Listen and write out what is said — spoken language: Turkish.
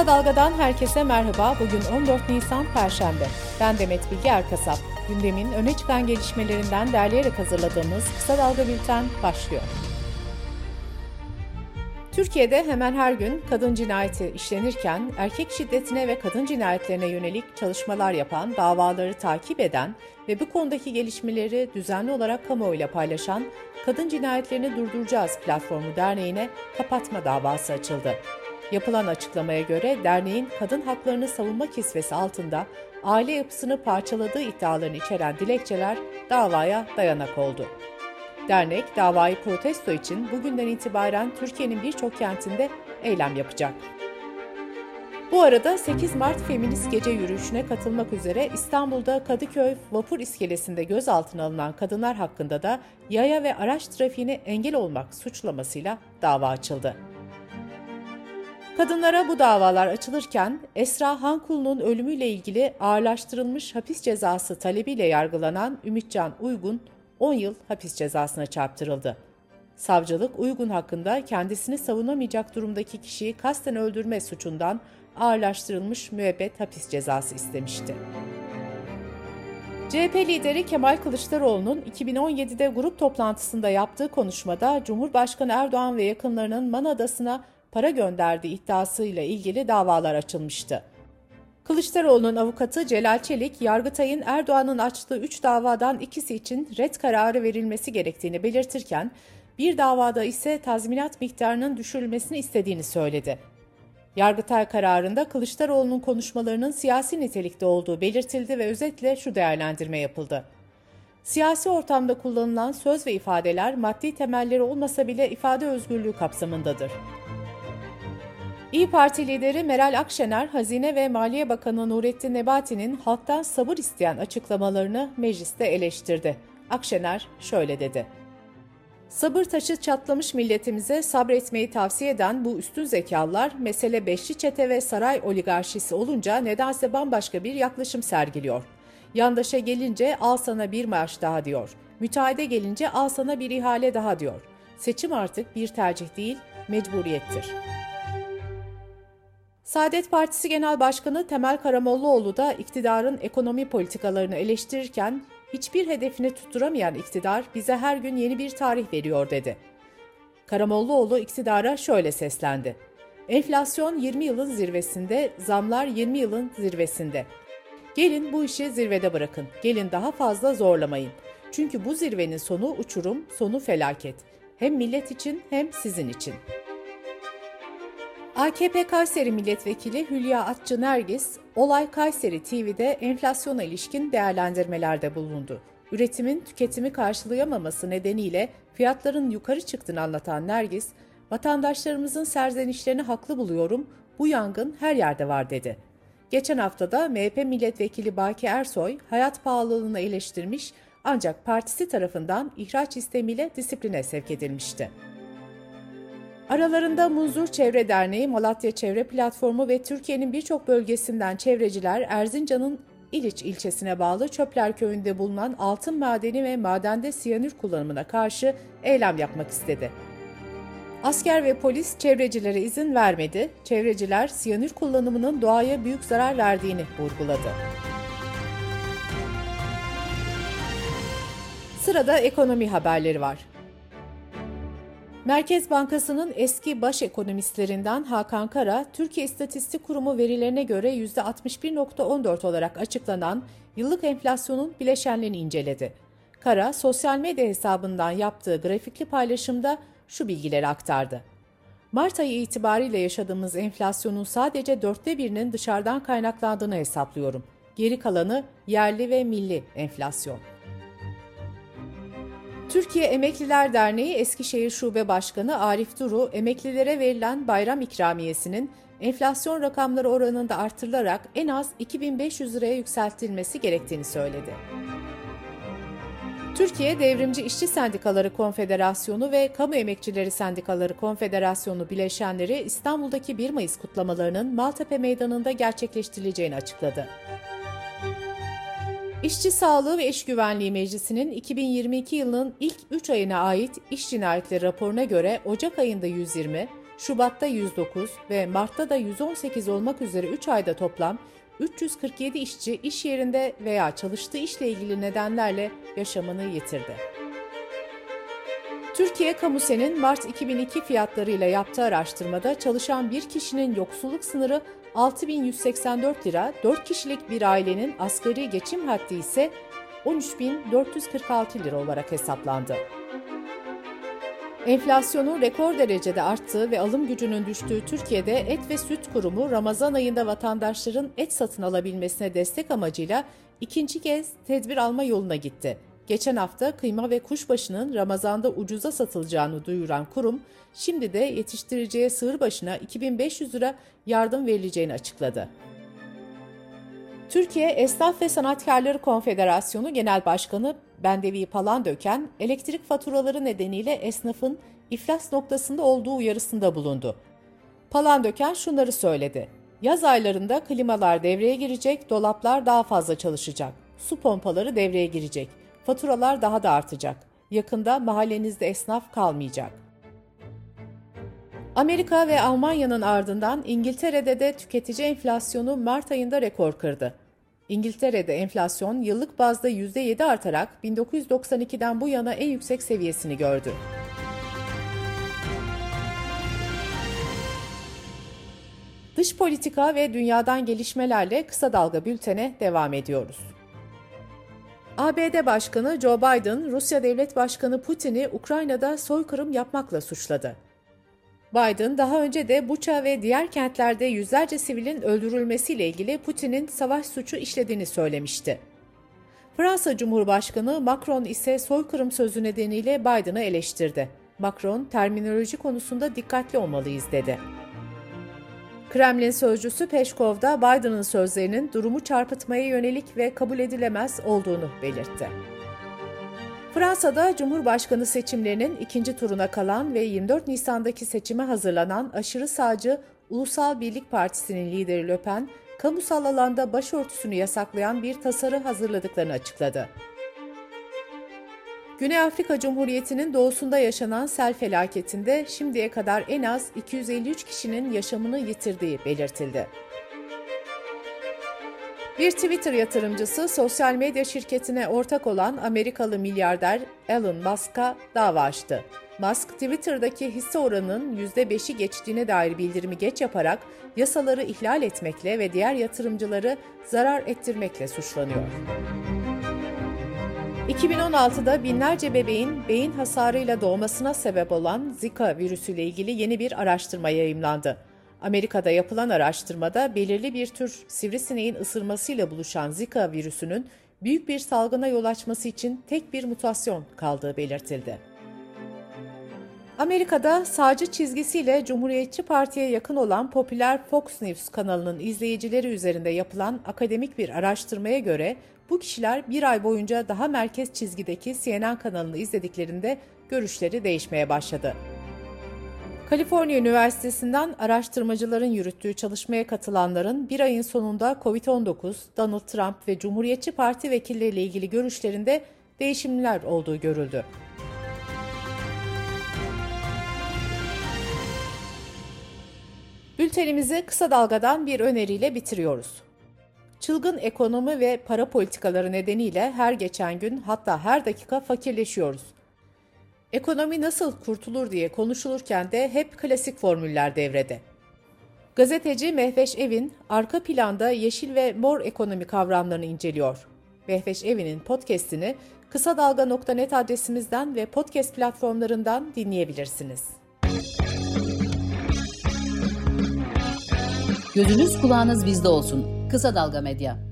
Kısa Dalga'dan herkese merhaba. Bugün 14 Nisan Perşembe. Ben Demet Bilge Erkasap. Gündemin öne çıkan gelişmelerinden derleyerek hazırladığımız Kısa Dalga Bülten başlıyor. Türkiye'de hemen her gün kadın cinayeti işlenirken erkek şiddetine ve kadın cinayetlerine yönelik çalışmalar yapan, davaları takip eden ve bu konudaki gelişmeleri düzenli olarak kamuoyuyla paylaşan Kadın Cinayetlerini Durduracağız platformu derneğine kapatma davası açıldı. Yapılan açıklamaya göre derneğin kadın haklarını savunma kisvesi altında aile yapısını parçaladığı iddialarını içeren dilekçeler davaya dayanak oldu. Dernek davayı protesto için bugünden itibaren Türkiye'nin birçok kentinde eylem yapacak. Bu arada 8 Mart Feminist Gece Yürüyüşü'ne katılmak üzere İstanbul'da Kadıköy Vapur İskelesi'nde gözaltına alınan kadınlar hakkında da yaya ve araç trafiğine engel olmak suçlamasıyla dava açıldı. Kadınlara bu davalar açılırken Esra Hankulu'nun ölümüyle ilgili ağırlaştırılmış hapis cezası talebiyle yargılanan Ümitcan Uygun 10 yıl hapis cezasına çarptırıldı. Savcılık Uygun hakkında kendisini savunamayacak durumdaki kişiyi kasten öldürme suçundan ağırlaştırılmış müebbet hapis cezası istemişti. CHP lideri Kemal Kılıçdaroğlu'nun 2017'de grup toplantısında yaptığı konuşmada Cumhurbaşkanı Erdoğan ve yakınlarının Man Adası'na para gönderdiği iddiasıyla ilgili davalar açılmıştı. Kılıçdaroğlu'nun avukatı Celal Çelik, Yargıtay'ın Erdoğan'ın açtığı 3 davadan ikisi için red kararı verilmesi gerektiğini belirtirken, bir davada ise tazminat miktarının düşürülmesini istediğini söyledi. Yargıtay kararında Kılıçdaroğlu'nun konuşmalarının siyasi nitelikte olduğu belirtildi ve özetle şu değerlendirme yapıldı. Siyasi ortamda kullanılan söz ve ifadeler maddi temelleri olmasa bile ifade özgürlüğü kapsamındadır. İyi Parti lideri Meral Akşener, Hazine ve Maliye Bakanı Nurettin Nebati'nin halktan sabır isteyen açıklamalarını mecliste eleştirdi. Akşener şöyle dedi. Sabır taşı çatlamış milletimize sabretmeyi tavsiye eden bu üstün zekalılar mesele beşli çete ve saray oligarşisi olunca nedense bambaşka bir yaklaşım sergiliyor. Yandaşa gelince al sana bir maaş daha diyor. Müteahhide gelince al sana bir ihale daha diyor. Seçim artık bir tercih değil, mecburiyettir.'' Saadet Partisi Genel Başkanı Temel Karamollaoğlu da iktidarın ekonomi politikalarını eleştirirken hiçbir hedefini tutturamayan iktidar bize her gün yeni bir tarih veriyor dedi. Karamollaoğlu iktidara şöyle seslendi. Enflasyon 20 yılın zirvesinde, zamlar 20 yılın zirvesinde. Gelin bu işi zirvede bırakın. Gelin daha fazla zorlamayın. Çünkü bu zirvenin sonu uçurum, sonu felaket. Hem millet için hem sizin için.'' AKP Kayseri Milletvekili Hülya Atçı Nergis, Olay Kayseri TV'de enflasyona ilişkin değerlendirmelerde bulundu. Üretimin tüketimi karşılayamaması nedeniyle fiyatların yukarı çıktığını anlatan Nergis, vatandaşlarımızın serzenişlerini haklı buluyorum, bu yangın her yerde var dedi. Geçen haftada MHP milletvekili Baki Ersoy hayat pahalılığını eleştirmiş ancak partisi tarafından ihraç istemiyle disipline sevk edilmişti. Aralarında Munzur Çevre Derneği, Malatya Çevre Platformu ve Türkiye'nin birçok bölgesinden çevreciler Erzincan'ın İliç ilçesine bağlı Çöpler Köyü'nde bulunan altın madeni ve madende siyanür kullanımına karşı eylem yapmak istedi. Asker ve polis çevrecilere izin vermedi. Çevreciler siyanür kullanımının doğaya büyük zarar verdiğini vurguladı. Sırada ekonomi haberleri var. Merkez Bankası'nın eski baş ekonomistlerinden Hakan Kara, Türkiye İstatistik Kurumu verilerine göre %61.14 olarak açıklanan yıllık enflasyonun bileşenlerini inceledi. Kara, sosyal medya hesabından yaptığı grafikli paylaşımda şu bilgileri aktardı. Mart ayı itibariyle yaşadığımız enflasyonun sadece dörtte birinin dışarıdan kaynaklandığını hesaplıyorum. Geri kalanı yerli ve milli enflasyon. Türkiye Emekliler Derneği Eskişehir Şube Başkanı Arif Duru, emeklilere verilen bayram ikramiyesinin enflasyon rakamları oranında artırılarak en az 2500 liraya yükseltilmesi gerektiğini söyledi. Türkiye Devrimci İşçi Sendikaları Konfederasyonu ve Kamu Emekçileri Sendikaları Konfederasyonu bileşenleri İstanbul'daki 1 Mayıs kutlamalarının Maltepe Meydanı'nda gerçekleştirileceğini açıkladı. İşçi Sağlığı ve İş Güvenliği Meclisi'nin 2022 yılının ilk 3 ayına ait iş cinayetleri raporuna göre Ocak ayında 120, Şubat'ta 109 ve Mart'ta da 118 olmak üzere 3 ayda toplam 347 işçi iş yerinde veya çalıştığı işle ilgili nedenlerle yaşamını yitirdi. Türkiye Kamusen'in Mart 2002 fiyatlarıyla yaptığı araştırmada çalışan bir kişinin yoksulluk sınırı 6184 lira, 4 kişilik bir ailenin asgari geçim haddi ise 13.446 lira olarak hesaplandı. Enflasyonun rekor derecede arttığı ve alım gücünün düştüğü Türkiye'de Et ve Süt Kurumu Ramazan ayında vatandaşların et satın alabilmesine destek amacıyla ikinci kez tedbir alma yoluna gitti. Geçen hafta kıyma ve kuşbaşının Ramazan'da ucuza satılacağını duyuran kurum, şimdi de yetiştiriciye sığır başına 2500 lira yardım verileceğini açıkladı. Türkiye Esnaf ve Sanatkarları Konfederasyonu Genel Başkanı Bendevi Palandöken, elektrik faturaları nedeniyle esnafın iflas noktasında olduğu uyarısında bulundu. Palandöken şunları söyledi. Yaz aylarında klimalar devreye girecek, dolaplar daha fazla çalışacak, su pompaları devreye girecek, faturalar daha da artacak. Yakında mahallenizde esnaf kalmayacak. Amerika ve Almanya'nın ardından İngiltere'de de tüketici enflasyonu Mart ayında rekor kırdı. İngiltere'de enflasyon yıllık bazda %7 artarak 1992'den bu yana en yüksek seviyesini gördü. Dış politika ve dünyadan gelişmelerle kısa dalga bültene devam ediyoruz. ABD Başkanı Joe Biden, Rusya Devlet Başkanı Putin'i Ukrayna'da soykırım yapmakla suçladı. Biden daha önce de Buça ve diğer kentlerde yüzlerce sivilin öldürülmesiyle ilgili Putin'in savaş suçu işlediğini söylemişti. Fransa Cumhurbaşkanı Macron ise soykırım sözü nedeniyle Biden'ı eleştirdi. Macron, terminoloji konusunda dikkatli olmalıyız dedi. Kremlin sözcüsü Peşkov da Biden'ın sözlerinin durumu çarpıtmaya yönelik ve kabul edilemez olduğunu belirtti. Fransa'da Cumhurbaşkanı seçimlerinin ikinci turuna kalan ve 24 Nisan'daki seçime hazırlanan aşırı sağcı Ulusal Birlik Partisi'nin lideri Le Pen, kamusal alanda başörtüsünü yasaklayan bir tasarı hazırladıklarını açıkladı. Güney Afrika Cumhuriyeti'nin doğusunda yaşanan sel felaketinde şimdiye kadar en az 253 kişinin yaşamını yitirdiği belirtildi. Bir Twitter yatırımcısı sosyal medya şirketine ortak olan Amerikalı milyarder Elon Musk'a dava açtı. Musk, Twitter'daki hisse oranının %5'i geçtiğine dair bildirimi geç yaparak yasaları ihlal etmekle ve diğer yatırımcıları zarar ettirmekle suçlanıyor. 2016'da binlerce bebeğin beyin hasarıyla doğmasına sebep olan Zika virüsüyle ilgili yeni bir araştırma yayımlandı. Amerika'da yapılan araştırmada belirli bir tür sivrisineğin ısırmasıyla buluşan Zika virüsünün büyük bir salgına yol açması için tek bir mutasyon kaldığı belirtildi. Amerika'da sağcı çizgisiyle Cumhuriyetçi Parti'ye yakın olan popüler Fox News kanalının izleyicileri üzerinde yapılan akademik bir araştırmaya göre bu kişiler bir ay boyunca daha merkez çizgideki CNN kanalını izlediklerinde görüşleri değişmeye başladı. Kaliforniya Üniversitesi'nden araştırmacıların yürüttüğü çalışmaya katılanların bir ayın sonunda COVID-19, Donald Trump ve Cumhuriyetçi Parti vekilleriyle ilgili görüşlerinde değişimler olduğu görüldü. Bültenimizi kısa dalgadan bir öneriyle bitiriyoruz. Çılgın ekonomi ve para politikaları nedeniyle her geçen gün hatta her dakika fakirleşiyoruz. Ekonomi nasıl kurtulur diye konuşulurken de hep klasik formüller devrede. Gazeteci Mehveş Evin arka planda yeşil ve mor ekonomi kavramlarını inceliyor. Mehveş Evin'in podcast'ini kısa dalga.net adresimizden ve podcast platformlarından dinleyebilirsiniz. Gözünüz kulağınız bizde olsun. Kısa Dalga Medya.